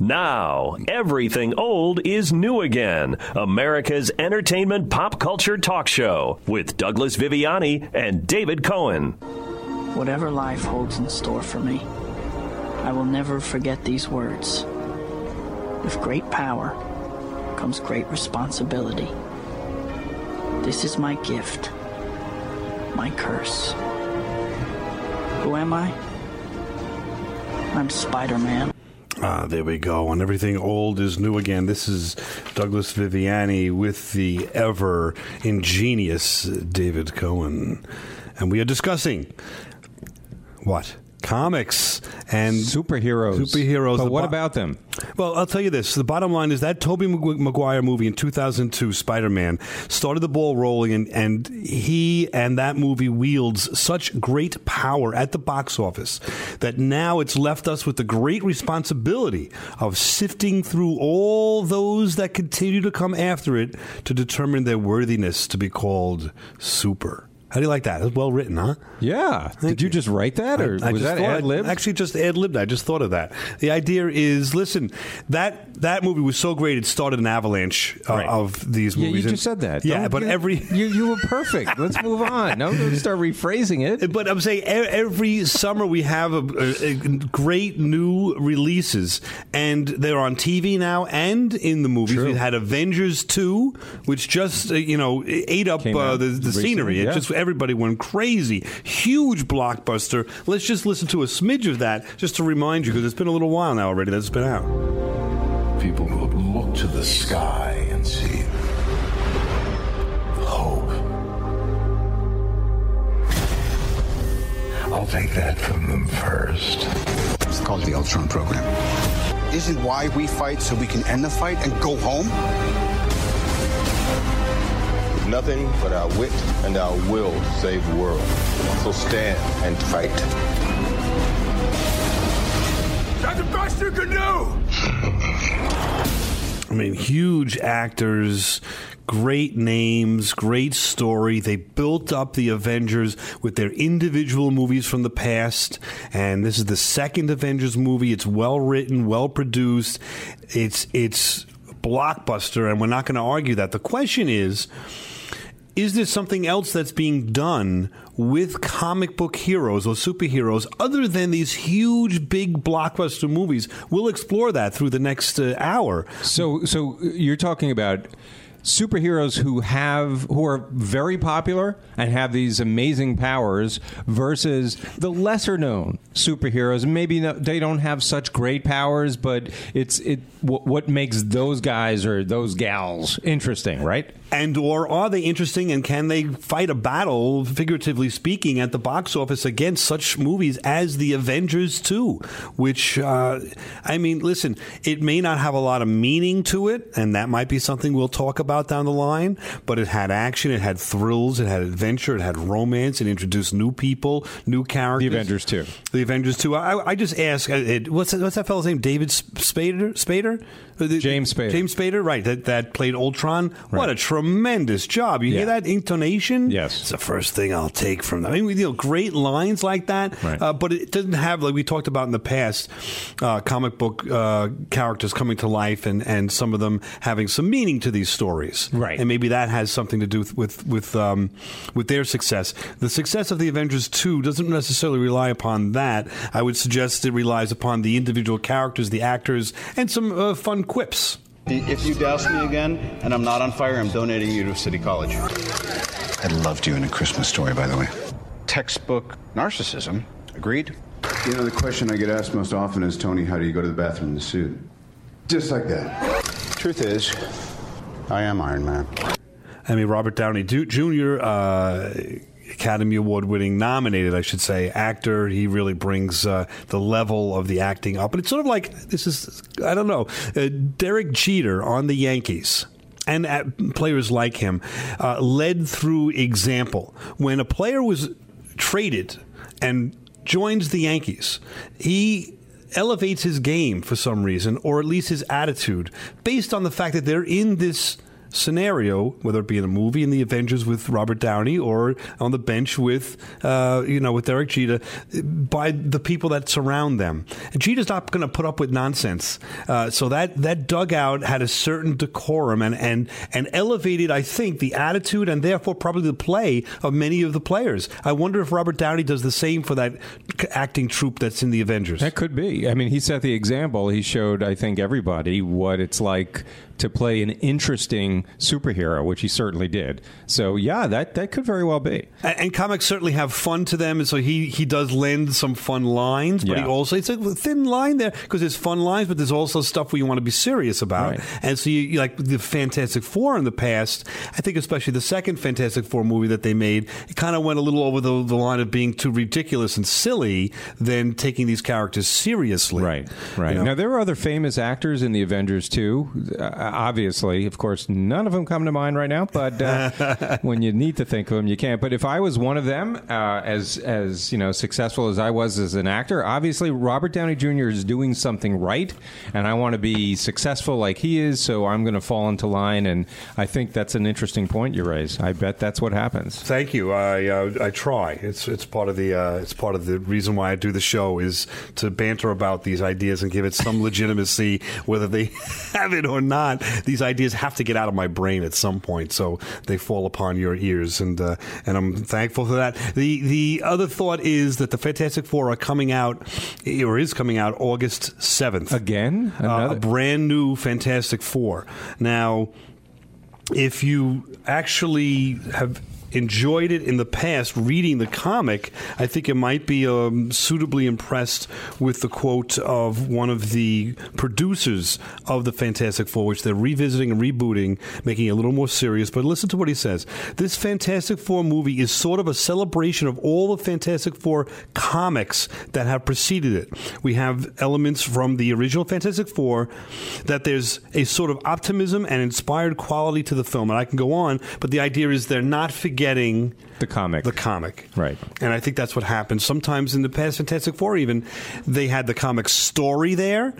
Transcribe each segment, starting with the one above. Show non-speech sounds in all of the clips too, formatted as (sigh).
Now, everything old is new again. America's entertainment pop culture talk show with Douglas Viviani and David Cohen. Whatever life holds in store for me, I will never forget these words. With great power comes great responsibility. This is my gift, my curse. Who am I? I'm Spider Man. Ah, there we go. And everything old is new again. This is Douglas Viviani with the ever ingenious David Cohen. And we are discussing what? Comics and superheroes. Superheroes. But what bo- about them? Well, I'll tell you this. The bottom line is that Tobey Mag- Maguire movie in 2002, Spider-Man, started the ball rolling, and, and he and that movie wields such great power at the box office that now it's left us with the great responsibility of sifting through all those that continue to come after it to determine their worthiness to be called super. How do you like that? It's well written, huh? Yeah. Did you, just write that, or I was just that thought- ad lib? Actually, just ad libbed. I just thought of that. The idea is, listen, that that movie was so great. It started an avalanche uh, Right. of these Yeah, movies. you And- just said that. Yeah, Don't- but you- every. (laughs) you you were perfect. Let's move on. No, don't start rephrasing it. But I'm saying e- every summer we have a, a- a great new releases, and they're on TV now and in the movies. We had Avengers two, which just uh, you know ate up Came uh, out the, the recently, scenery. It yeah. just everybody went crazy. Huge blockbuster. Let's just listen to a smidge of that just to remind you because it's been a little while now already that it's been out. People will look to the sky and see hope. I'll take that from them first. It's called the Ultron program. Isn't why we fight so we can end the fight and go home? With nothing but our wit and our will to save the world. So stand and fight. That's the best you can do! I mean, huge actors, great names, great story. They built up the Avengers with their individual movies from the past, and this is the second Avengers movie. It's well written, well produced. It's it's blockbuster, and we're not going to argue that. The question is. Is there something else that's being done with comic book heroes or superheroes other than these huge, big blockbuster movies? We'll explore that through the next uh, hour. So, so you're talking about superheroes who have who are very popular and have these amazing powers versus the lesser known superheroes maybe they don't have such great powers but it's it what makes those guys or those gals interesting right and or are they interesting and can they fight a battle figuratively speaking at the box office against such movies as the avengers 2 which uh, i mean listen it may not have a lot of meaning to it and that might be something we'll talk about down the line but it had action it had thrills it had adventure it had romance it introduced new people new characters the avengers 2 the avengers 2 i, I just ask uh, it, what's that, what's that fellow's name david spader spader James Spader. James Spader, right? That that played Ultron. What a tremendous job! You Yeah. hear that intonation? Yes. it's the first thing I'll take from them. I mean, you know, great lines like that. Right. Uh, but it doesn't have like we talked about in the past, uh, comic book uh, characters coming to life and and some of them having some meaning to these stories. Right. And maybe that has something to do with with with, um, with their success. The success of the Avengers two doesn't necessarily rely upon that. I would suggest it relies upon the individual characters, the actors, and some uh, fun quips. If you douse me again and I'm not on fire, I'm donating you to City College. I loved you in A Christmas Story, by the way. Textbook narcissism. Agreed? You know, the question I get asked most often is, Tony, how do you go to the bathroom in the suit? Just like that. Truth is, I am Iron Man. I mean, Robert Downey Jr., uh, Academy Award winning, nominated, I should say, actor. He really brings uh, the level of the acting up. And it's sort of like, this is, I don't know, uh, Derek Jeter on the Yankees. And uh, players like him uh, led through example. When a player was traded and joins the Yankees, he elevates his game for some reason, or at least his attitude, based on the fact that they're in this scenario, whether it be in a movie in the Avengers with Robert Downey or on the bench with, uh, you know, with Derek Jeter, by the people that surround them. And Jeter's not going to put up with nonsense. Uh, so that that dugout had a certain decorum and and and elevated, I think, the attitude and therefore probably the play of many of the players. I wonder if Robert Downey does the same for that acting troupe that's in the Avengers. That could be. I mean, he set the example. He showed, I think, everybody what it's like to play an interesting superhero, which he certainly did. So yeah, that that could very well be. And, and comics certainly have fun to them, and so he he does lend some fun lines, but Yeah. he also it's a thin line there because there's fun lines, but there's also stuff where you want to be serious about. Right. And so you, you like the Fantastic Four in the past. I think especially the second Fantastic Four movie that they made, it kind of went a little over the, the line of being too ridiculous and silly than taking these characters seriously. Right, right. You know? Now there are other famous actors in the Avengers too. Uh, obviously, of course, none of them come to mind right now. But uh, (laughs) when you need to think of them, you can't. But if I was one of them, uh, as as you know, successful as I was as an actor, obviously Robert Downey Jr. is doing something right, and I want to be successful like he is. So I'm going to fall into line, and I think that's an interesting point you raise. I bet that's what happens. Thank you. I uh, I try. It's it's part of the uh, it's part of the reason why I do the show is to banter about these ideas and give it some (laughs) legitimacy, whether they (laughs) have it or not. (laughs) These ideas have to get out of my brain at some point, so they fall upon your ears, and uh, and I'm thankful for that. The the other thought is that the Fantastic Four are coming out, or is coming out August seventh Again, uh, a brand new Fantastic Four. Now, if you actually have enjoyed it in the past reading the comic, I think it might be um, suitably impressed with the quote of one of the producers of the Fantastic Four, which they're revisiting and rebooting, making it a little more serious. But listen to what he says. This Fantastic Four movie is sort of a celebration of all the Fantastic Four comics that have preceded it. We have elements from the original Fantastic Four, that there's a sort of optimism and inspired quality to the film. And I can go on, but the idea is they're not Getting the comic. the comic. Right. And I think that's what happens. Sometimes in the past Fantastic Four, even, they had the comic story there.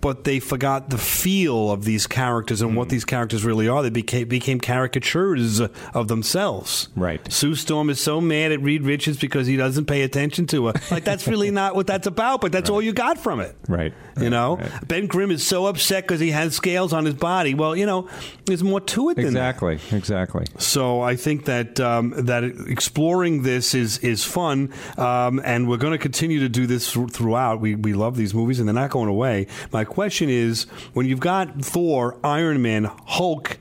But they forgot the feel of these characters and Hmm. what these characters really are. They became became caricatures of themselves. Right. Sue Storm is so mad at Reed Richards because he doesn't pay attention to her. Like that's really (laughs) not what that's about. But that's all you got from it. Right. You know, Right. Ben Grimm is so upset because he has scales on his body. Well, you know, there's more to it than that. Exactly. Exactly. So I think that um, that exploring this is is fun, um, and we're going to continue to do this thr- throughout. We we love these movies, and they're not going away. My question is, when you've got Thor, Iron Man, Hulk.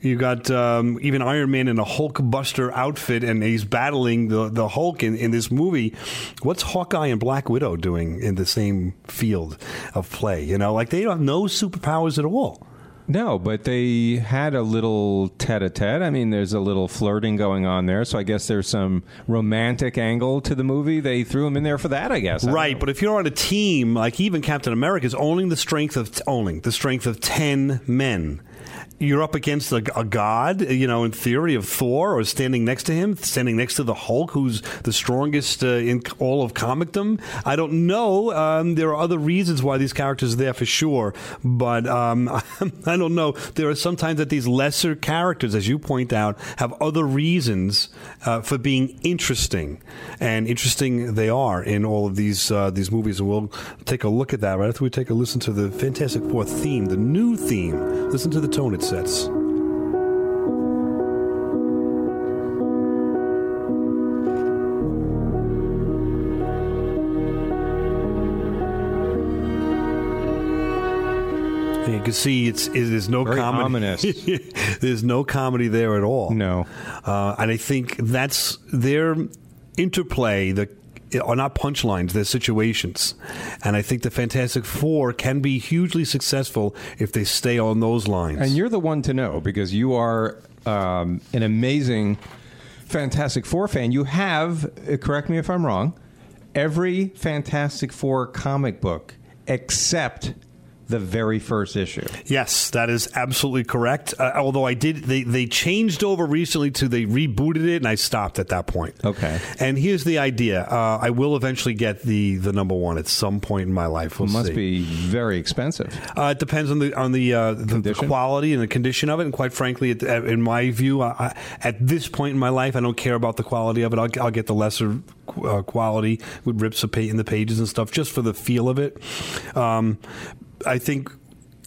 you've got um, even Iron Man in a Hulk Buster outfit, and he's battling the the Hulk in, in this movie. What's Hawkeye and Black Widow doing in the same field of play? You know, like they don't have no superpowers at all. No, but they had a little tete-a-tete. I mean, there's a little flirting going on there, so I guess there's some romantic angle to the movie. They threw him in there for that, I guess. Right, but if you're on a team like even Captain America is owning the strength of owning the strength of ten men. You're up against a, a god, you know, in theory of Thor, or standing next to him, standing next to the Hulk, who's the strongest uh, in all of comicdom. I don't know. Um, there are other reasons why these characters are there for sure, but um, (laughs) I don't know. There are sometimes that these lesser characters, as you point out, have other reasons uh, for being interesting, and interesting they are in all of these uh, these movies. And we'll take a look at that right after we take a listen to the Fantastic Four theme, the new theme. Listen to the tone it sets. You can see it's it is no Very comedy. (laughs) There's no comedy there at all. No. uh, and I think that's their interplay. The are not punchlines; they're situations, and I think the Fantastic Four can be hugely successful if they stay on those lines. And you're the one to know because you are um, an amazing Fantastic Four fan. You have, uh, correct me if I'm wrong, every Fantastic Four comic book except the very first issue. Yes, that is absolutely correct. Uh, although I did, they, they changed over recently to they rebooted it, and I stopped at that point. Okay. And here's the idea: uh, I will eventually get the the number one at some point in my life. We'll it must see. be very expensive. Uh, it depends on the on the, uh, the, the quality and the condition of it. And quite frankly, it, uh, in my view, I, I, at this point in my life, I don't care about the quality of it. I'll, I'll get the lesser uh, quality with rips in the pages and stuff, just for the feel of it. Um, I think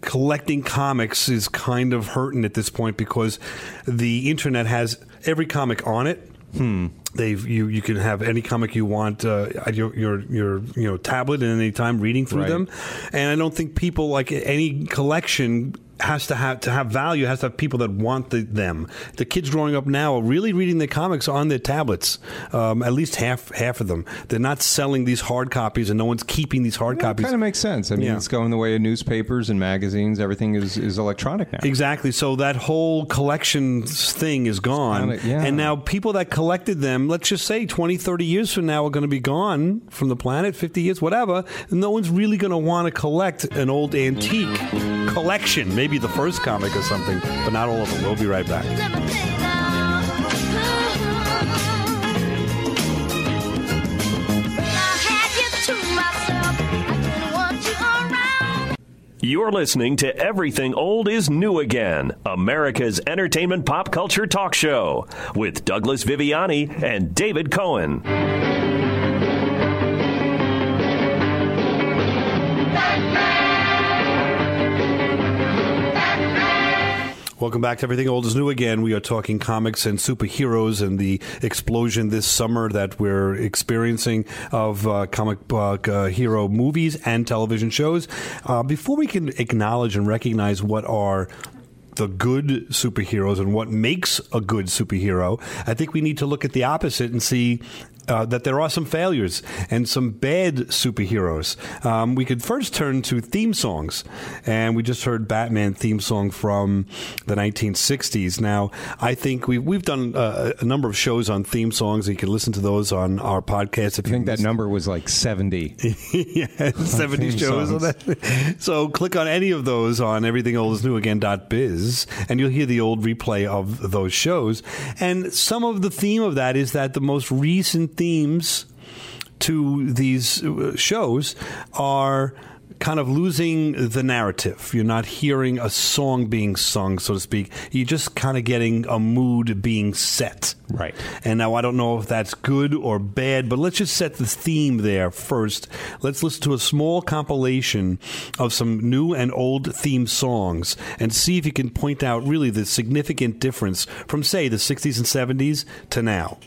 collecting comics is kind of hurting at this point because the internet has every comic on it. Hmm. They've you you can have any comic you want uh, your, your your you know tablet at any time reading through Right. them, and I don't think people like any collection has to have to have value has to have people that want the, them. The kids growing up now are really reading the comics on their tablets. Um, at least half half of them. They're not selling these hard copies, and no one's keeping these hard copies. Kind of makes sense. I mean, Yeah. it's going the way of newspapers and magazines. Everything is, is electronic now. Exactly. So that whole collections thing is gone. kinda- yeah. And now people that collected them, let's just say 20, 30 years from now, are going to be gone from the planet, 50 years, whatever. No one's really going to want to collect an old antique collection. Maybe the first comic or something, but not all of them. We'll be right back. You're listening to Everything Old is New Again, America's entertainment pop culture talk show with Douglas Viviani and David Cohen. Welcome back to Everything Old is New Again. We are talking comics and superheroes and the explosion this summer that we're experiencing of uh, comic book uh, hero movies and television shows. Uh, before we can acknowledge and recognize what are the good superheroes and what makes a good superhero, I think we need to look at the opposite and see uh, that there are some failures and some bad superheroes. Um, we could first turn to theme songs, and we just heard Batman theme song from the 1960s. Now, I think we've we've done uh, a number of shows on theme songs. You can listen to those on our podcast. If I think that number was like 70. (laughs) yeah, 70 shows. So click on any of those on everythingoldisnewagain.biz and you'll hear the old replay of those shows. And some of the theme of that is that the most recent themes to these uh, shows are kind of losing the narrative. You're not hearing a song being sung, so to speak. You're just kind of getting a mood being set. Right. And now I don't know if that's good or bad, but let's just set the theme there first. Let's listen to a small compilation of some new and old theme songs and see if you can point out really the significant difference from, say, the 60s and 70s to now.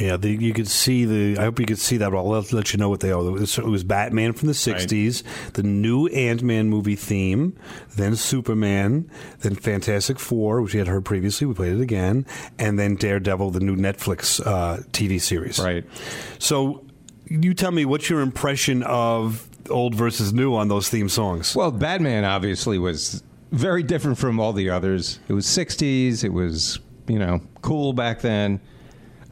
Yeah, the, you could see the. I hope you could see that. I'll let, let you know what they are. It was, it was Batman from the '60s, the new Ant Man movie theme, then Superman, then Fantastic Four, which we had heard previously. We played it again, and then Daredevil, the new Netflix uh, TV series. Right. So, you tell me what's your impression of old versus new on those theme songs? Well, Batman obviously was very different from all the others. It was 60s. It was, you know, cool back then.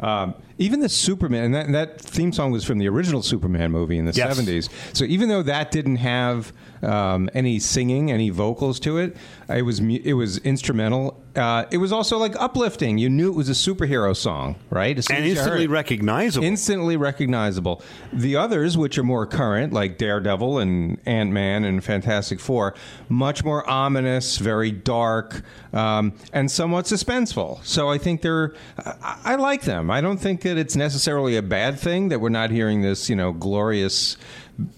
Um, even the Superman, and that, that theme song was from the original Superman movie in the Yes. 70s. So even though that didn't have um, any singing, any vocals to it, it was mu- it was instrumental. Uh, it was also like uplifting. You knew it was a superhero song, right? And as you heard instantly recognizable. Instantly recognizable. The others, which are more current, like Daredevil and Ant Man and Fantastic Four, much more ominous, very dark, um, and somewhat suspenseful. So I think they're. I, I like them. I don't think that it's necessarily a bad thing that we're not hearing this, you know, glorious,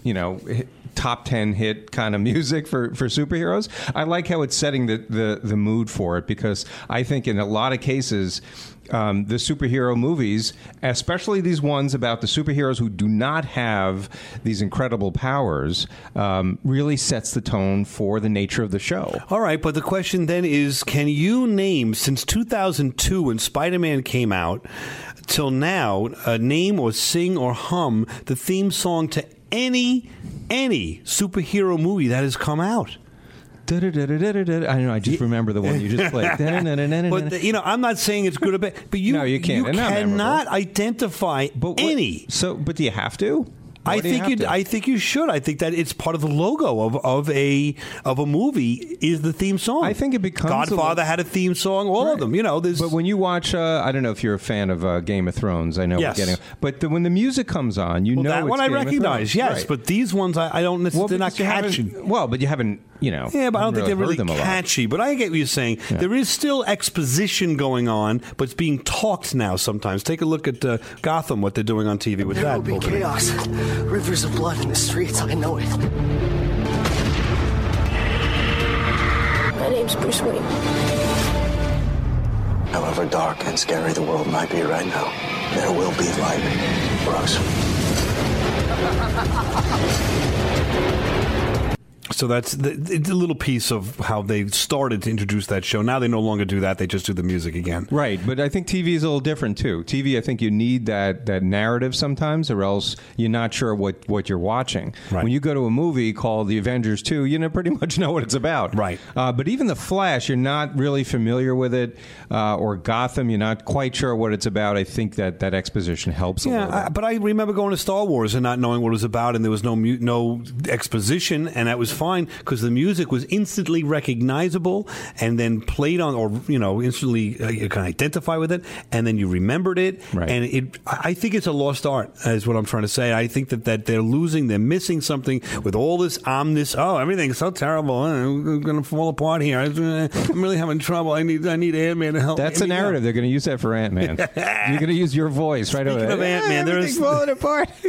you know. Top ten hit kind of music for, for superheroes. I like how it's setting the, the, the mood for it because I think in a lot of cases um, the superhero movies, especially these ones about the superheroes who do not have these incredible powers, um, really sets the tone for the nature of the show. All right, but the question then is can you name, since 2002 when Spider Man came out, till now, uh, name or sing or hum the theme song to any, any superhero movie that has come out? I know. I just remember the one you just played. (laughs) But the- you know, I'm not saying it's good or bad, but you No, you can't. Not cannot identify But what- any. So, but do you have to? I Why think you. I think you should. I think that it's part of the logo of, of a of a movie is the theme song. I think it becomes a Godfather lo- had a theme song. All of them. You know, there's. But when you watch, uh, I don't know if you're a fan of uh, Game of Thrones. I know Yes. we're getting, but the, when the music comes on, you well, know that one I Game of recognize. Yes, Right. but these ones I, I don't. well, they're not because you haven't- catchy. Well, but you haven't, you know. Yeah, but I don't think they're really really them catchy. But I get what you're saying. There is still exposition going on, but it's being talked now. Sometimes take a look at uh, Gotham, what they're doing on TV with There that. will be opening. chaos. Rivers of blood in the streets. I know it. My name's Bruce Wayne. However dark and scary the world might be right now, there will be light. Bruce. So that's the, it's a little piece of how they started to introduce that show. Now they no longer do that; they just do the music again. Right, but I think TV is a little different too. TV, I think you need that that narrative sometimes, or else you're not sure what, what you're watching. Right. When you go to a movie called The Avengers Two, you know pretty (laughs) much know what it's about. Right. Uh, but even The Flash, you're not really familiar with it, uh, or Gotham, you're not quite sure what it's about. I think that that exposition helps. a little Yeah, I, but I remember going to Star Wars and not knowing what it was about, and there was no no exposition, and that was fine because the music was instantly recognizable, and then played on, or you know, instantly uh, you can identify with it, and then you remembered it, Right. and it. I I think it's a lost art, is what I'm trying to say. I think that that they're losing, they're missing something with all this omnis. Oh, everything's so terrible. Uh, I'm going to fall apart here. I- I'm really having trouble. I need I need Ant Man to help. That's me a narrative. They're going to use that for Ant Man. (laughs) you're going to use your voice right Speaking away. of Ant-Man, there is- falling apart. (laughs)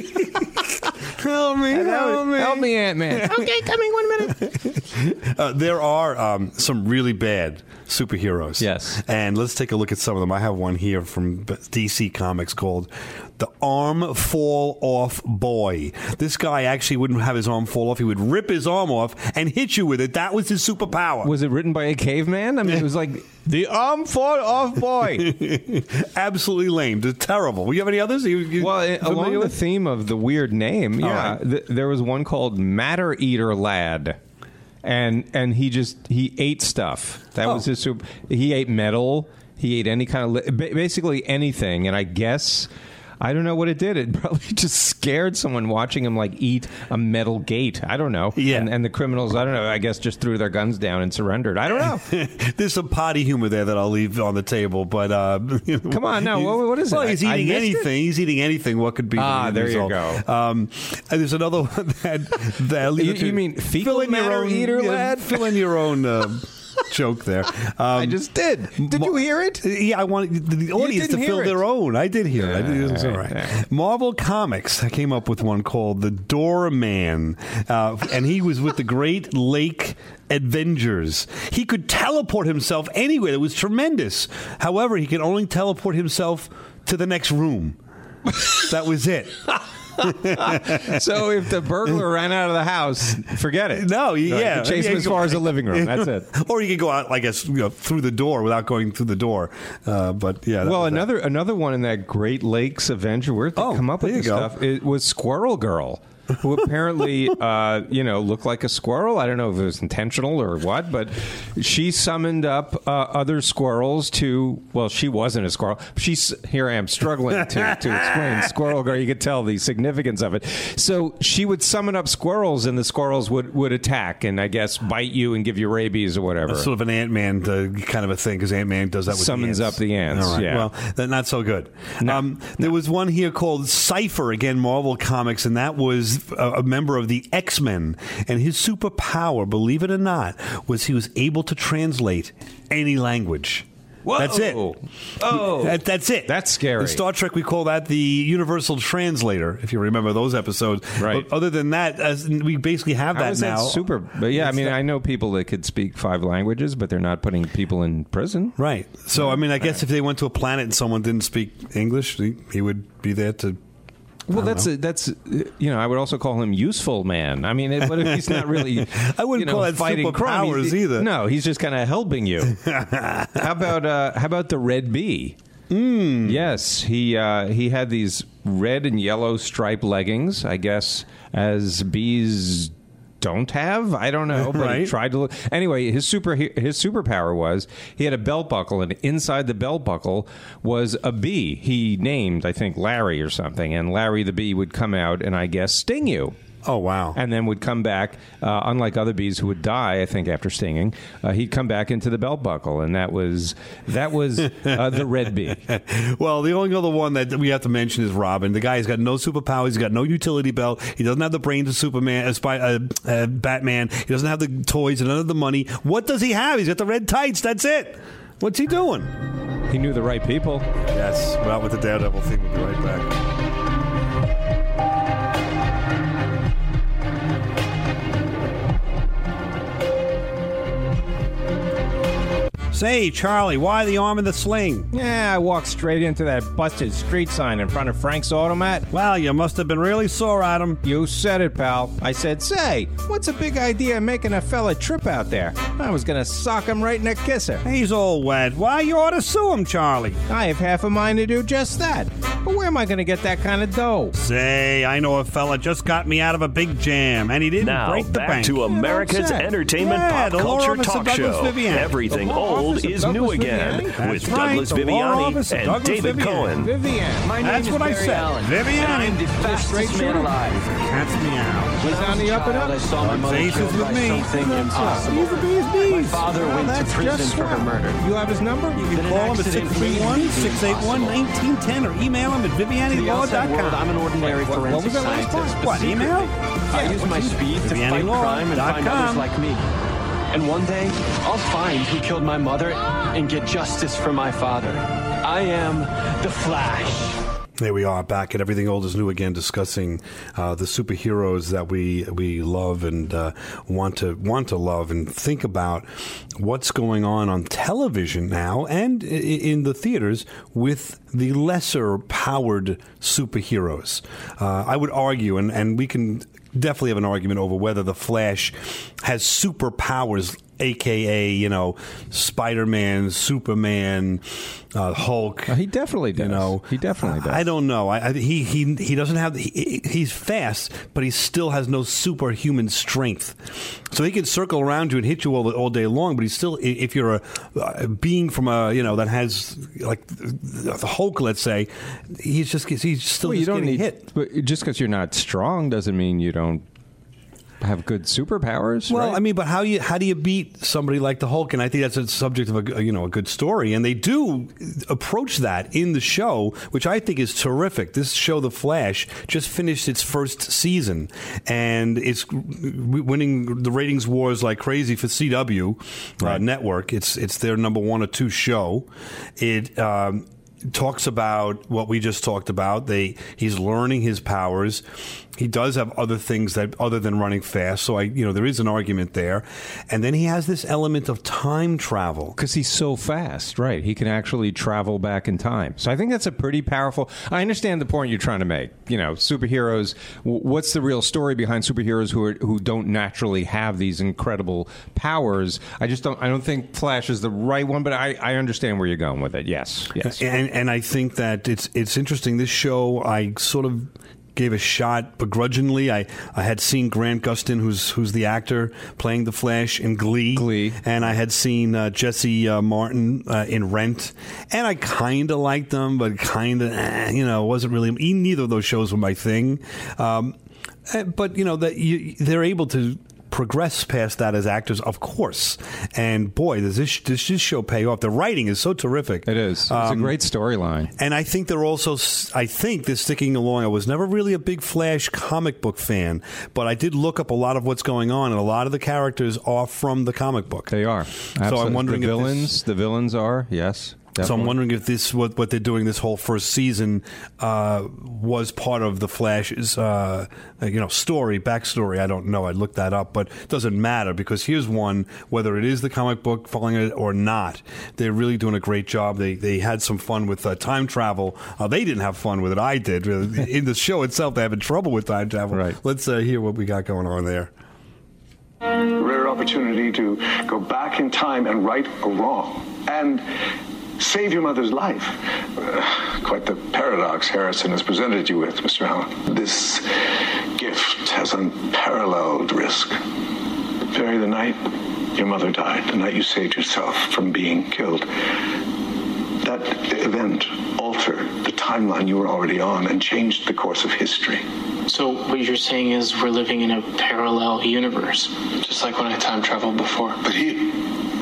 Help me, help me, Help me, Ant Man. okay, coming one minute. (laughs) Uh, there are um, some really bad superheroes. Yes. And let's take a look at some of them. I have one here from DC Comics called The Arm Fall Off Boy. This guy actually wouldn't have his arm fall off. He would rip his arm off and hit you with it. That was his superpower. Was it written by a caveman? I mean, it was like (laughs) the arm fall off boy. (laughs) Absolutely lame. It's terrible. You have any others? You, you Well, it, along the theme of the weird name, All yeah, right. th- there was one called Matter Eater Lad, and and he just he ate stuff. That was Oh. his super. He ate metal. He ate any kind of li- basically anything, and I guess. I don't know what it did. It (laughs) probably just scared someone watching him like eat a metal gate. I don't know. Yeah. And, and the criminals, I don't know. I guess just threw their guns down and surrendered. I don't know. (laughs) There's some potty humor there that I'll leave on the table, but uh, (laughs) Come on, now, what- what is it? Well, he's I- I eating missed it? anything. He's eating anything. What could be? the Ah, end there you go. Um, there's another one that that You- it you mean fecal fill in your matter own, eater, yeah, lad? Fill in your own. Uh, Joke there. Um, I just did. Did you hear it? Yeah, I want the audience to fill their own. I did hear it. I did, it's all all right. Marvel Comics. I came up with one called the Doorman, uh, and he was with the Great Lake Avengers. He could teleport himself anywhere. It was tremendous. However, he could only teleport himself to the next room. that was it. (laughs) so if the burglar ran out of the house, forget it. No, Right, yeah, you chase yeah, him as far as the living room. That's it. (laughs) or you could go out, I guess, you know, through the door without going through the door. Uh, but yeah. Well, was that. another another one in that Great Lakes Avenger. Where'd they Oh, come up with this go. stuff? It was Squirrel Girl. Who apparently, uh, you know, looked like a squirrel. I don't know if it was intentional or what, but she summoned up uh, other squirrels to. Well, she wasn't a squirrel. She's here. I am struggling to, to explain Squirrel Girl. You could tell the significance of it. So she would summon up squirrels, and the squirrels would would attack and I guess bite you and give you rabies or whatever. Sort of an Ant Man uh, kind of a thing because Ant Man does that with Summons the ants. up the ants, All right. yeah. Well, not so good. um, there was one here called Cipher, again, Marvel Comics, and that was a, a member of the X Men. And his superpower, believe it or not, was he was able to translate any language. That's it. Oh. That- that's it. That's scary. In Star Trek, we call that the Universal Translator, if you remember those episodes. Right. But other than that, as we basically have How that now. that super? But yeah, I mean, that- I know people that could speak five languages, but they're not putting people in prison. Right. So, I mean, I guess if they went to a planet and someone didn't speak English, he, he would be there to. Well, that's know. a, that's you know, I would also call him useful man. I mean, it, but if he's not really, (laughs) I wouldn't you know, call that fighting crime. superpowers either. No, he's just kind of helping you. (laughs) how about uh, how about the red bee? Hmm. Yes, he uh, he had these red and yellow striped leggings. I guess as bees don't have. I don't know, but he tried to. Look. Anyway, his super his superpower was he had a belt buckle, and inside the belt buckle was a bee. He named, I think, Larry or something, and Larry the bee would come out and I guess sting you. Oh wow! And then would come back. Uh, unlike other bees who would die, I think after stinging, uh, he'd come back into the belt buckle, and that was that was uh, the red bee. (laughs) Well, the only other one that we have to mention is Robin. The guy's got no superpowers. He's got no utility belt. He doesn't have the brains of Superman, uh, Spy, uh, uh, Batman. He doesn't have the toys and none of the money. What does he have? He's got the red tights. That's it. What's he doing? He knew the right people. Yes. Well, with the Daredevil thing, we'll be right back. Say, Charlie, why the arm in the sling? Yeah, I walked straight into that busted street sign in front of Frank's Automat. Well, you must have been really sore at him. You said it, pal. I said, say, what's a big idea making a fella trip out there? I was gonna sock him right in the kisser. He's all wet. Why, you ought to sue him, Charlie. I have half a mind to do just that. But where am I gonna get that kind of dough? Say, I know a fella just got me out of a big jam, and he didn't Now, break the back bank. to America's upset. entertainment Yeah, pop the culture office of talk show. Viviani. Everything The law old is Douglas new again Viviani? With right, Douglas Viviani and Douglas David Viviani. Cohen. Vivian. My That's name what I is Barry said. Allen. Viviani. and I'm the straight fastest man shooter. alive. Cat's meow. He's on the up and up. I saw my mother Faces killed with by me. something impossible. He's a bee's bees. My father Well, went to prison for her murder. You have his number? You can call him at accident 631 made anything 681 1910 or email him at To the outside world, I'm an ordinary What- what forensic was that last scientist. What, email? I use my speed to fight crime and find others like me. And one day, I'll find who killed my mother and get justice for my father. I am the Flash. There we are, back at Everything Old is New again, discussing uh, the superheroes that we we love and uh, want to want to love, and think about what's going on on television now and in the theaters with the lesser powered superheroes. Uh, I would argue, and, and we can definitely have an argument over whether the Flash has superpowers aka you know Spider-Man, Superman, uh, Hulk. Uh, he definitely does. You know, He definitely does. I don't know. I, I, he he he doesn't have. He, he's fast, but he still has no superhuman strength. So he can circle around you and hit you all, all day long. But he's still, if you're a, a being from a you know that has like the Hulk, let's say, he's just he's still Well, you just don't getting need hit. But just because you're not strong doesn't mean you don't have good superpowers. Well, right? I mean, but how you how do you beat somebody like the Hulk? And I think that's a subject of a you know a good story, and they do approach that in the show, which I think is terrific. This show, The Flash, just finished its first season, and it's winning the ratings wars like crazy for CW uh, network. It's it's their number one or two show. It. Um, talks about what we just talked about. They he's learning his powers. He does have other things that other than running fast. So I, you know, there is an argument there. And then he has this element of time travel. because he's so fast, right? He can actually travel back in time. So I think that's a pretty powerful. I understand the point you're trying to make. You know, superheroes. w- What's the real story behind superheroes who are, who don't naturally have these incredible powers? I just don't. I don't think Flash is the right one, but I, I understand where you're going with it. Yes, yes. And and I think that it's it's interesting. This show, I sort of gave a shot begrudgingly. I, I had seen Grant Gustin, who's who's the actor playing the Flash in Glee, Glee, and I had seen uh, Jesse uh, Martin uh, in Rent, and I kind of liked them, but kind of eh, you know wasn't really. Neither of those shows were my thing. Um, eh, but you know that you, they're able to progress past that as actors, of course. And boy, does this does this show pay off? The writing is so terrific. It is. It's Um, a great storyline. And I think they're also, I think they're sticking along. I was never really a big Flash comic book fan, but I did look up a lot of what's going on, and a lot of the characters are from the comic book. They are. So I'm wondering the if this- villains. the villains are yes. So I'm wondering if this what what they're doing this whole first season uh, was part of the Flash's uh, you know story backstory. I don't know. I looked that up, but it doesn't matter because here's one whether it is the comic book following it or not. They're really doing a great job. They they had some fun with uh, time travel. Uh, they didn't have fun with it. I did. (laughs) In the show itself, they're having trouble with time travel. Right. Let's uh, hear what we got going on there. rare opportunity to go back in time and right a wrong and save your mother's life. Uh, quite the paradox Harrison has presented you with, Mr. Allen. This gift has unparalleled risk. Very the night your mother died, the night you saved yourself from being killed, that event altered the timeline you were already on and changed the course of history. So what you're saying is we're living in a parallel universe, just like when I time traveled before. But he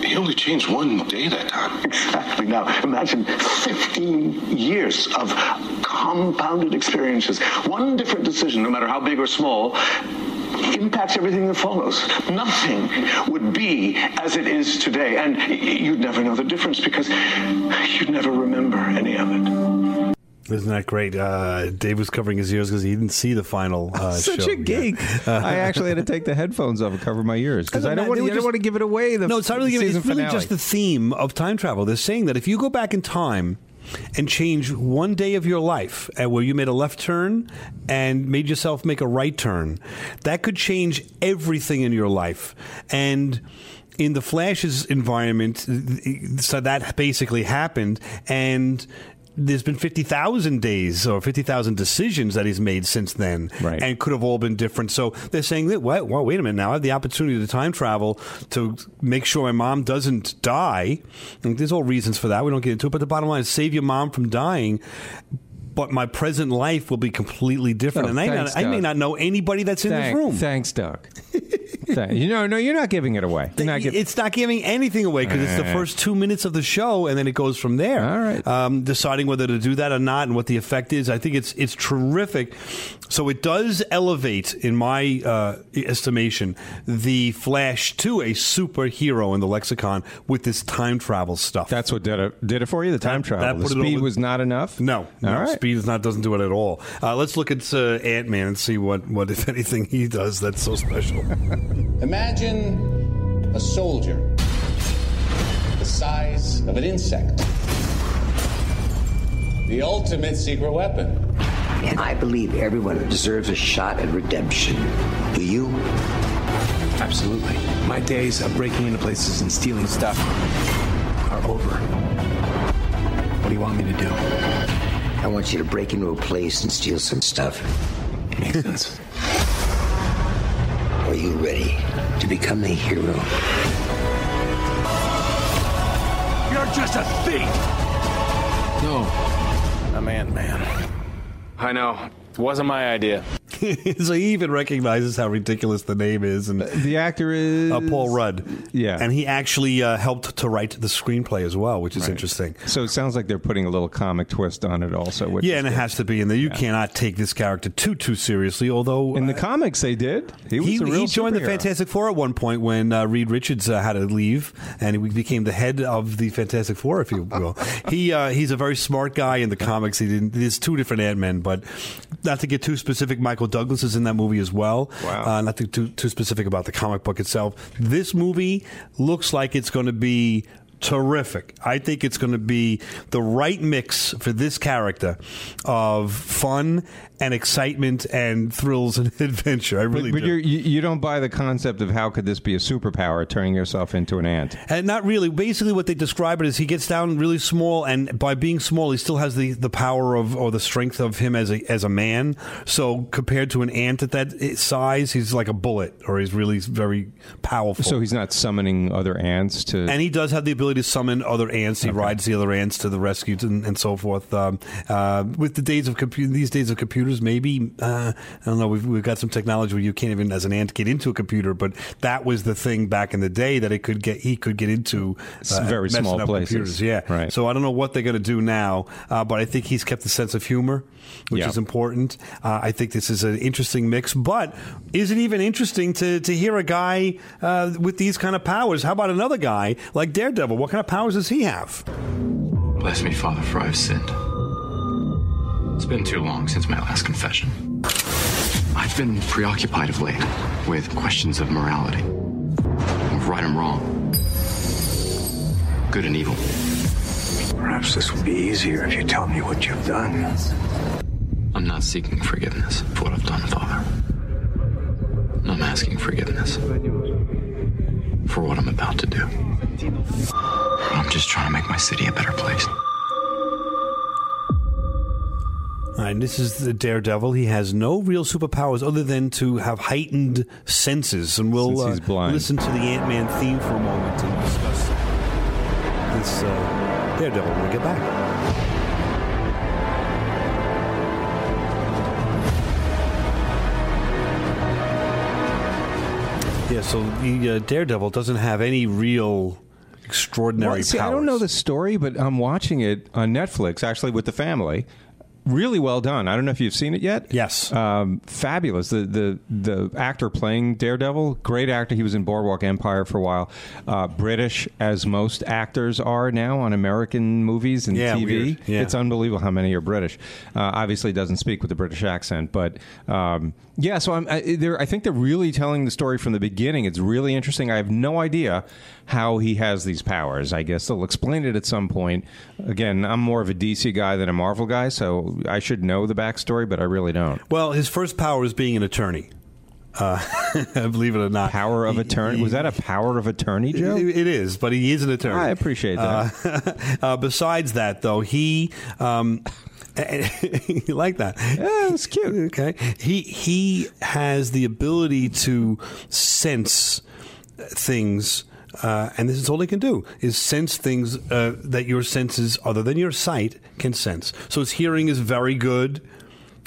he only changed one day that time. Exactly. Now imagine 15 years of compounded experiences. One different decision, no matter how big or small, impacts everything that follows. Nothing would be as it is today, and you'd never know the difference because you'd never remember any of it. Isn't that great? Uh, Dave was covering his ears because he didn't see the final uh, (laughs) Such show. a geek. I actually had to take the headphones off and cover my ears because I don't want to. were I don't just- want to give it away. The no, it's not really. Giving, it's really finale. just the theme of time travel. They're saying that if you go back in time and change one day of your life, uh, where you made a left turn and made yourself make a right turn, that could change everything in your life. And in the Flash's environment, so that basically happened, and. There's been 50,000 days or 50,000 decisions that he's made since then. Right. And could have all been different. So they're saying that, well, well, wait a minute now. I have the opportunity to time travel to make sure my mom doesn't die. And there's all reasons for that. We don't get into it. But the bottom line is save your mom from dying. But my present life will be completely different. Oh, and I, thanks, not, I may not know anybody that's in Thank- this room. Thanks, Doug. (laughs) You know, no, you're not giving it away. You're not giving. it's not giving anything away because it's the first two minutes of the show, and then it goes from there. All right, um, deciding whether to do that or not, and what the effect is. I think it's it's terrific. So it does elevate, in my uh, estimation, the Flash to a superhero in the lexicon with this time travel stuff. That's what did it did it for you. The time travel. put the it speed over- was not enough. No, no, All right. speed is not doesn't do it at all. Uh, let's look at uh, Ant Man and see what, what if anything he does that's so special. (laughs) Imagine a soldier the size of an insect. The ultimate secret weapon. And I believe everyone deserves a shot at redemption. Do you? Absolutely. My days of breaking into places and stealing stuff are over. What do you want me to do? I want you to break into a place and steal some stuff. Makes sense. (laughs) Are you ready to become a hero? You're just a thief! No, I'm Ant Man. I know. It wasn't my idea. (laughs) so he even recognizes how ridiculous the name is, and the actor is uh, Paul Rudd. Yeah. and he actually uh, helped to write the screenplay as well, which is Right. interesting. So it sounds like they're putting a little comic twist on it, also. Which yeah, and it has to be in there. You cannot take this character too too seriously. Although in the comics they did, he was he, he joined the. Fantastic Four at one point when uh, Reed Richards uh, had to leave, and he became the head of the Fantastic Four, if you (laughs) will. he uh, he's a very smart guy in the comics. He didn't. There's two different Ant Men, but not to get too specific. Michael Douglas is in that movie as well. Wow. Uh, not to too too specific about the comic book itself. This movie looks like it's going to be terrific. I think it's going to be the right mix for this character of fun and excitement and thrills and (laughs) adventure. I really but do. you're, you you don't buy the concept of how could this be a superpower, turning yourself into an ant. And not really. Basically, what they describe it is he gets down really small, and by being small, he still has the, the power of or the strength of him as a as a man. So compared to an ant at that eh, size, he's like a bullet, or he's really very powerful. So he's not summoning other ants to. and he does have the ability to summon other ants. He rides the other ants to the rescue and, and so forth. Um, uh, with the days of compu- these days of computers, maybe uh, I don't know. We've, we've got some technology where you can't even, as an ant, get into a computer. But that was the thing back in the day that it could get. He could get into uh, very small places. Computers. Yeah, Right. So I don't know what they're going to do now, uh, but I think he's kept the sense of humor, which Yeah. is important. Uh, I think this is an interesting mix. But is it even interesting to to hear a guy uh, with these kind of powers? How about another guy like Daredevil? What kind of powers does he have? Bless me, Father, for I've sinned. It's been too long since my last confession. I've been preoccupied of late with questions of morality, of right and wrong, good and evil. Perhaps this will be easier if you tell me what you've done. I'm not seeking forgiveness for what I've done, Father. My city a better place. All right, this is the Daredevil. He has no real superpowers other than to have heightened senses, and we'll Since he's uh, blind. listen to the Ant Man theme for a moment and discuss this uh, Daredevil when we get back. Yeah, so the uh, Daredevil doesn't have any real extraordinary Well, see, powers. I don't know the story, but I'm watching it on Netflix, actually, with the family. Really well done. I don't know if you've seen it yet. Yes, um, fabulous. The the the actor playing Daredevil, great actor. He was in Boardwalk Empire for a while. Uh, British, as most actors are now on American movies and Yeah, TV. Yeah. It's unbelievable how many are British. Uh, obviously, doesn't speak with a British accent, but um, yeah. So I'm, I, they're, I think they're really telling the story from the beginning. It's really interesting. I have no idea how he has these powers. I guess they'll explain it at some point. Again, I'm more of a DC guy than a Marvel guy, so I should know the backstory, but I really don't. Well, his first power is being an attorney. Uh, (laughs) believe it or not, Power of attorney. Was that a power of attorney, Joe? It- it is, but he is an attorney. I appreciate that. Uh, (laughs) uh, besides that, though, he. Um, (laughs) you like that? Yeah, it's cute. Okay, he he has the ability to sense things. Uh, and this is all he can do is sense things uh, that your senses other than your sight can sense. So his hearing is very good.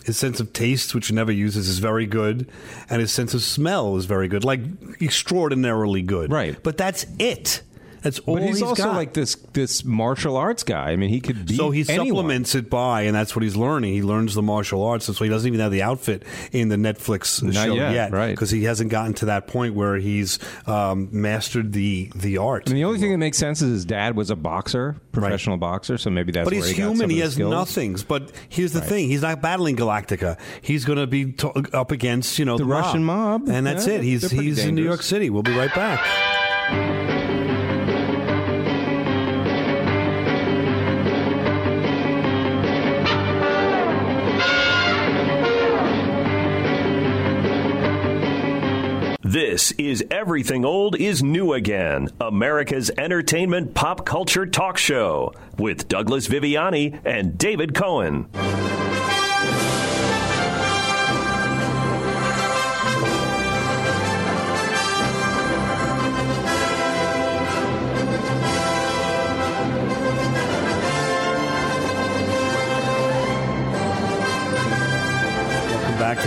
His sense of taste, which he never uses, is very good, and his sense of smell is very good, like extraordinarily good. Right. But that's it. That's all But he's, he's also got. like this this martial arts guy. I mean, he could be So he anyone. supplements it by, and that's what he's learning. He learns the martial arts, and so he doesn't even have the outfit in the Netflix Not show yet, right. Because he hasn't gotten to that point where he's um, mastered the the art. I mean, the only thing that makes sense is his dad was a boxer, professional boxer, so maybe that's but where he's he got some human. He has skills. nothings. But here's the Right. thing: he's not battling Galactus. He's going to be to- up against you know The the, Russian mob. and that's Yeah, it. He's they're pretty he's in New York. City. We'll be right back. This is Everything Old is New Again, America's entertainment pop culture talk show with Douglas Viviani and David Cohen.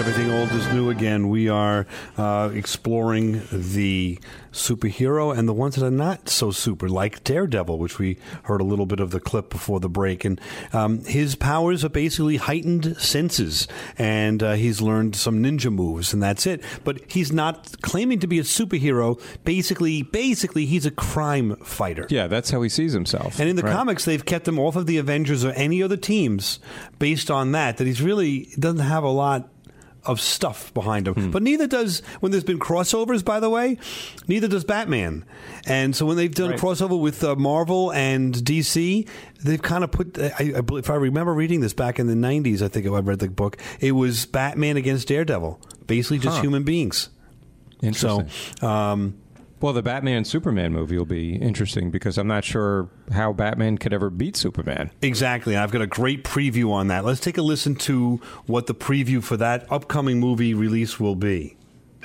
Everything Old is New Again. We are uh, exploring the superhero and the ones that are not so super, like Daredevil, which we heard a little bit of the clip before the break. And um, his powers are basically heightened senses, and uh, he's learned some ninja moves, and that's it. But he's not claiming to be a superhero. Basically, basically, he's a crime fighter. Yeah, that's how he sees himself. And in the Right. comics, they've kept him off of the Avengers or any other teams based on that. That he's really doesn't have a lot of stuff behind him. Hmm. But neither does when there's been crossovers. By the way, neither does Batman. And so when they've done Right. a crossover with uh, Marvel and DC, they've kind of put. I, I, if I remember reading this back in the '90s, I think I read the book. It was Batman against Daredevil, basically just Huh. human beings. Interesting. So, um, well, the Batman Superman movie will be interesting because I'm not sure how Batman could ever beat Superman. Exactly. I've got a great preview on that. Let's take a listen to what the preview for that upcoming movie release will be.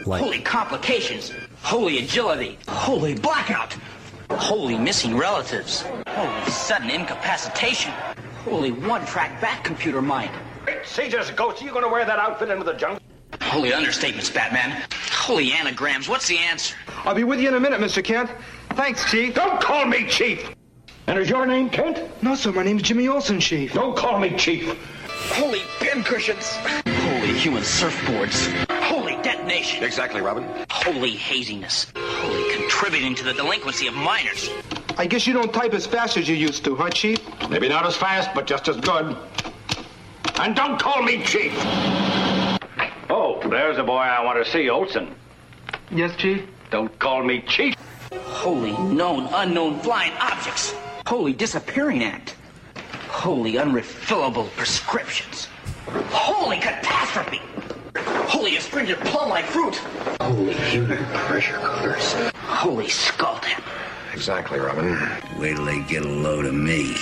Like, Holy complications. Holy agility. Holy blackout. Holy missing relatives. Holy sudden incapacitation. Holy one-track back computer mind. Caesar's ghost, you gonna wear that outfit into the jungle? Holy understatements, Batman. Holy anagrams. What's the answer? I'll be with you in a minute, Mr. Kent. Thanks, Chief. Don't call me Chief. And is your name Kent? No, sir. My name's Jimmy Olsen, Chief. Don't call me Chief. Holy pin cushions. Holy human surfboards. Holy detonation. Exactly, Robin. Holy haziness. Holy contributing to the delinquency of minors. I guess you don't type as fast as you used to, huh, Chief? Maybe not as fast, but just as good. And don't call me Chief. Oh, there's a boy I want to see, Olsen. Yes, Chief? Don't call me Chief. Holy known unknown flying objects. Holy disappearing act. Holy unrefillable prescriptions. Holy catastrophe. Holy astringent plum-like fruit. Holy human pressure cookers. Holy skull tap. Exactly, Robin. Wait till they get a load of me.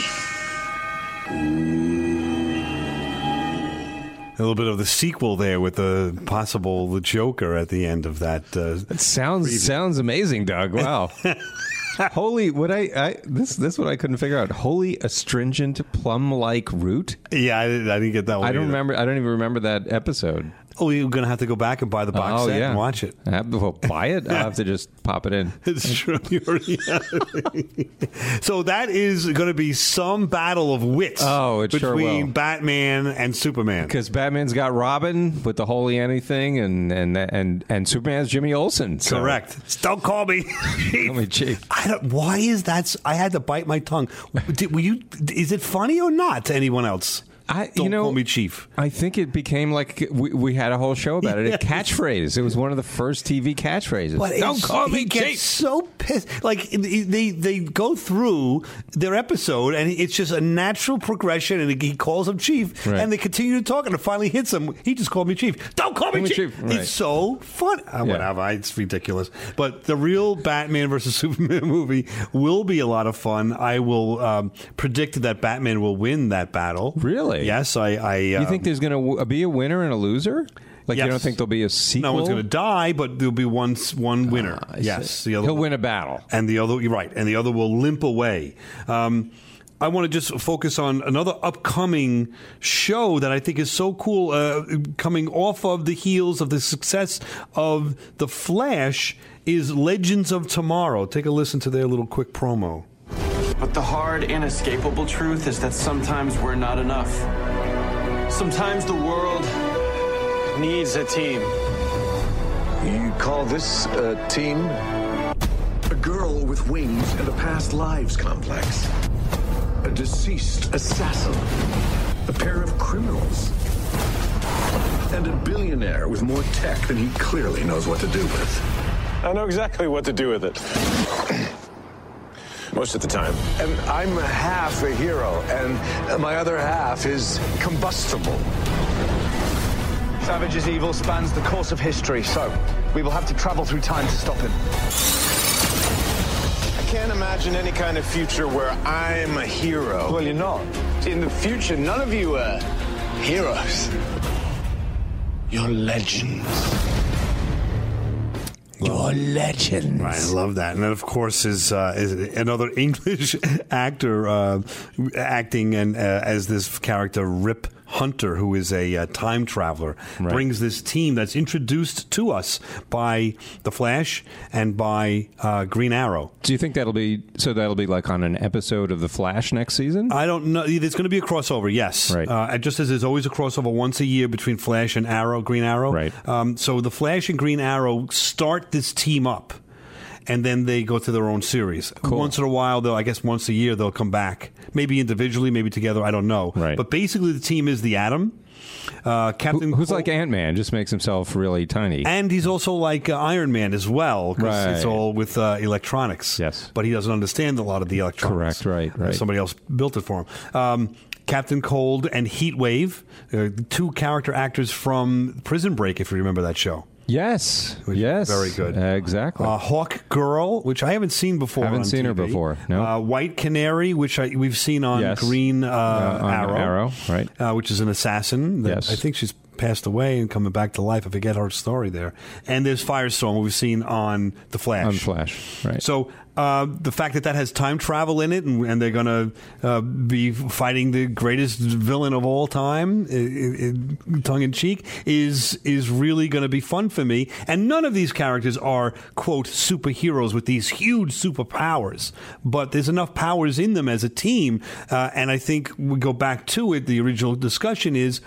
A little bit of the sequel there with the possible the Joker at the end of that. Uh, It sounds sounds amazing, Doug. Wow. (laughs) Holy, what I, I this this what I couldn't figure out. Holy astringent plum like root. Yeah, I, didn't- I didn't get that one. I don't either. remember. I don't even remember that episode. Oh, you're going to have to go back and buy the box oh set yeah, and watch it. I have to well, buy it. I have to just (laughs) pop it in. It's true. You already have (laughs) so that is going to be some battle of wits. Oh, it sure between will. Batman and Superman. Because Batman's got Robin with the holy anything, and and and and Superman's Jimmy Olsen. So. Correct. Don't call me. (laughs) Call me Chief. I don't. Why is that? I had to bite my tongue. Did, were you? Is it funny or not to anyone else? I, Don't you know, call me Chief. I think it became like we, we had a whole show about it. A catchphrase. It was one of the first TV catchphrases. But Don't call me Chief. so pissed. Like they they go through their episode, and it's just a natural progression. And he calls him Chief, Right. and they continue to talk, and it finally hits him. He just called me Chief. Don't call me Call me Chief. Chief, right. It's so fun. Uh, Whatever. It's ridiculous. But the real Batman versus (laughs) Superman movie will be a lot of fun. I will um, predict that Batman will win that battle. Really? Yes. I. I you um, think there's going to w- be a winner and a loser? Like you don't think there'll be a sequel? No one's going to die, but there'll be one one winner. I yes, see. the other He'll win a battle. and the other you're right, and the other will limp away. Um, I want to just focus on another upcoming show that I think is so cool, uh, coming off of the heels of the success of The Flash. Is Legends of Tomorrow? Take a listen to their little quick promo. But the hard, inescapable truth is that sometimes we're not enough. Sometimes the world needs a team. You call this a team? A girl with wings and a past lives complex. A deceased assassin. A pair of criminals. And a billionaire with more tech than he clearly knows what to do with. I know exactly what to do with it. Most of the time. And I'm half a hero, and my other half is combustible. Savage's evil spans the course of history, so we will have to travel through time to stop him. I can't imagine any kind of future where I'm a hero. Well, you're not. In the future, none of you are heroes. You're legends. You're I love that. And then, of course, is uh, is another (laughs) English actor uh, acting and uh, as this character Rip Hunter, who is a uh, time traveler, brings this team that's introduced to us by the Flash and by uh, Green Arrow. Do you think that'll be so? That'll be like on an episode of The Flash next season. I don't know. There's going to be a crossover, yes. Right. Uh, just as there's always a crossover once a year between Flash and Arrow, Green Arrow. Right. Um, so the Flash and Green Arrow start this team up. And then they go to their own series. Once in a while, they'll I guess once a year they'll come back, maybe individually, maybe together. I don't know. Right. But basically, the team is the Atom. Uh, Captain Who's like Ant Man, just makes himself really tiny. and he's also like uh, Iron Man as well, 'cause Right. it's all with uh, electronics. Yes. but he doesn't understand a lot of the electronics. Correct, right, right. Somebody else built it for him. Um, Captain Cold and Heat Wave, uh, two character actors from Prison Break, if you remember that show. Yes, yes, very good. Uh, exactly. Uh, Hawk Girl, which I haven't seen before. Haven't seen her before, no. Uh, White Canary, which I, we've seen on Yes. Green uh, Uh, on Arrow. Arrow, right. Uh, which is an assassin. that- Yes. I think she's passed away and coming back to life. I forget her story there. And there's Firestorm, we've seen on The Flash. On Flash, right. So uh, the fact that that has time travel in it, and, and they're going to uh, be fighting the greatest villain of all time, i- i- tongue in cheek, is is really going to be fun for me. And none of these characters are quote superheroes with these huge superpowers, but there's enough powers in them as a team. Uh, and I think we go back to it. The original discussion is.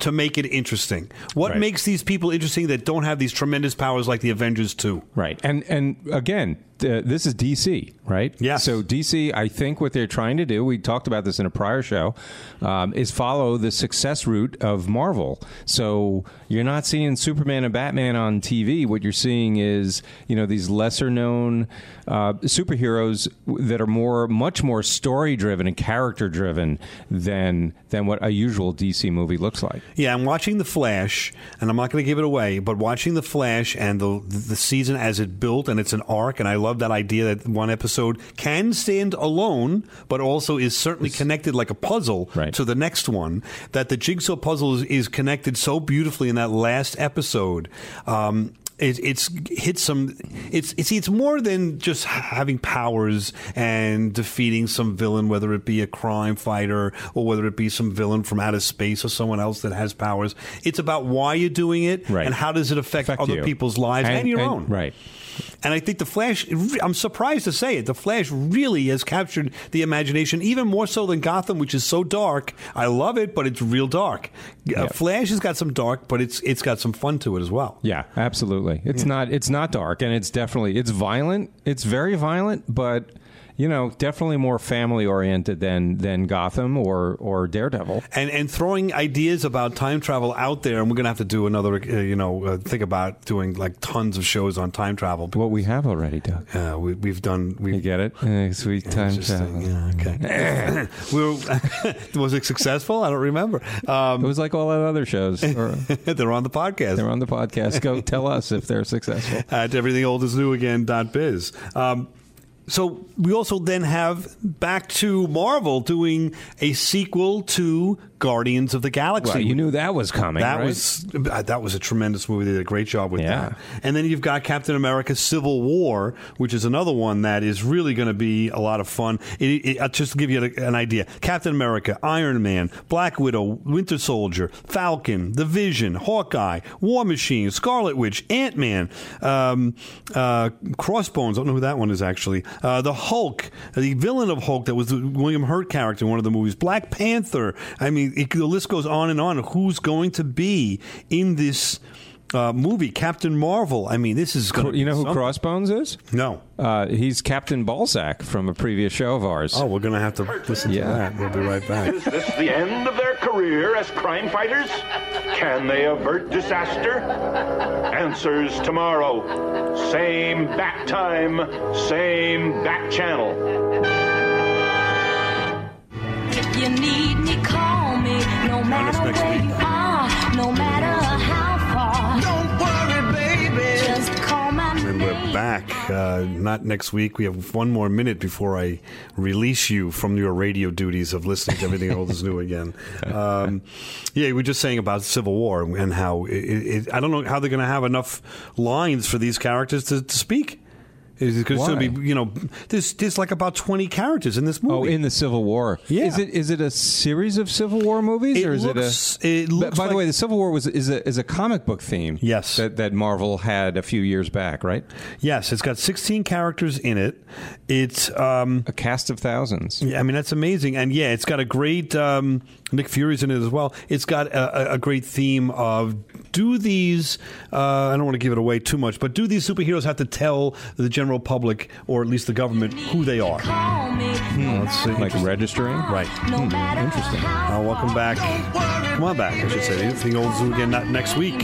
To make it interesting, what Right. makes these people interesting that don't have these tremendous powers like the Avengers too? Right, and and again, uh, this is DC, right? Yeah. So DC, I think what they're trying to do, we talked about this in a prior show, um, is follow the success route of Marvel. So you're not seeing Superman and Batman on TV. What you're seeing is you know these lesser known uh, superheroes that are more, much more story driven and character driven than than what a usual DC movie looks like. Yeah, I'm watching The Flash, and I'm not going to give it away, but watching The Flash and the the season as it built, and it's an arc, and I love that idea that one episode can stand alone, but also is certainly connected like a puzzle to the next one. That the jigsaw puzzle is, is connected so beautifully in that last episode. Um, it, it's hit some. It's it's it's more than just having powers and defeating some villain, whether it be a crime fighter or whether it be some villain from outer space or someone else that has powers. It's about why you're doing it Right. and how does it affect, Affect other you. people's lives and, And- your and- own. right. And I think the Flash. I'm surprised to say it. The Flash really has captured the imagination, even more so than Gotham, which is so dark. I love it, but it's real dark. Uh, Flash has got some dark, but it's it's got some fun to it as well. Yeah, absolutely. It's not it's not dark and it's definitely it's violent. It's very violent, but you know, definitely more family oriented than than Gotham or or Daredevil. and and throwing ideas about time travel out there, and we're gonna have to do another, uh, you know, uh, think about doing like tons of shows on time travel. What we have already done. Uh, we, we've done. We You get it? Uh, sweet time travel. Yeah, okay. (laughs) we were, (laughs) was it successful? I don't remember. Um, It was like all our other shows. (laughs) They're on the podcast. they're on the podcast. Go tell us if they're successful. at everythingoldisnewagain.biz. Um, so we also then have back to Marvel doing a sequel to Guardians of the Galaxy. Well, you knew that was coming. That right? was uh, that was a tremendous movie. They did a great job with Yeah. that. And then you've got Captain America: Civil War, which is another one that is really going to be a lot of fun. It, it, uh, just to give you an idea: Captain America, Iron Man, Black Widow, Winter Soldier, Falcon, The Vision, Hawkeye, War Machine, Scarlet Witch, Ant Man, um, uh, Crossbones. I don't know who that one is actually. Uh, the Hulk, the villain of Hulk, that was the William Hurt character in one of the movies. Black Panther. I mean, it, the list goes on and on. Who's going to be in this? Uh, movie Captain Marvel. I mean, this is going to You know who Crossbones is? No. Uh, he's Captain Balzac from a previous show of ours. Oh, we're going to have to listen Yeah. to that. We'll be right back. Is this the end of their career as crime fighters? Can they avert disaster? Answers tomorrow. Same bat time, same bat channel. If you need me, call me. No matter where week. you are, no matter how far. Don't worry, baby. Just call my And we're back. Uh, not next week. We have one more minute before I release you from your radio duties of listening to everything old is new again. (laughs) Um, yeah, we we're just saying about Civil War and how it, it, I don't know how they're going to have enough lines for these characters to, to speak. Is it going to be, you know, there's, there's like about 20 characters in this movie. Oh, in the Civil War. Yeah. Is it is it a series of Civil War movies, It or is looks- it a? it looks by the way, the Civil War was is a is a comic book theme. Yes. That that Marvel had a few years back, right? Yes, it's got 16 characters in it. It's um, a cast of thousands. Yeah, I mean that's amazing, and yeah, it's got a great um, Nick Fury's in it as well. It's got a, a- a great theme of do these? Uh, I don't want to give it away too much, but do these superheroes have to tell the general public or at least the government who they are? Hmm. Let's see. Like registering? Right. Hmm, interesting. Uh, welcome back. Come on back, I should say. Anything old zoo again not next week.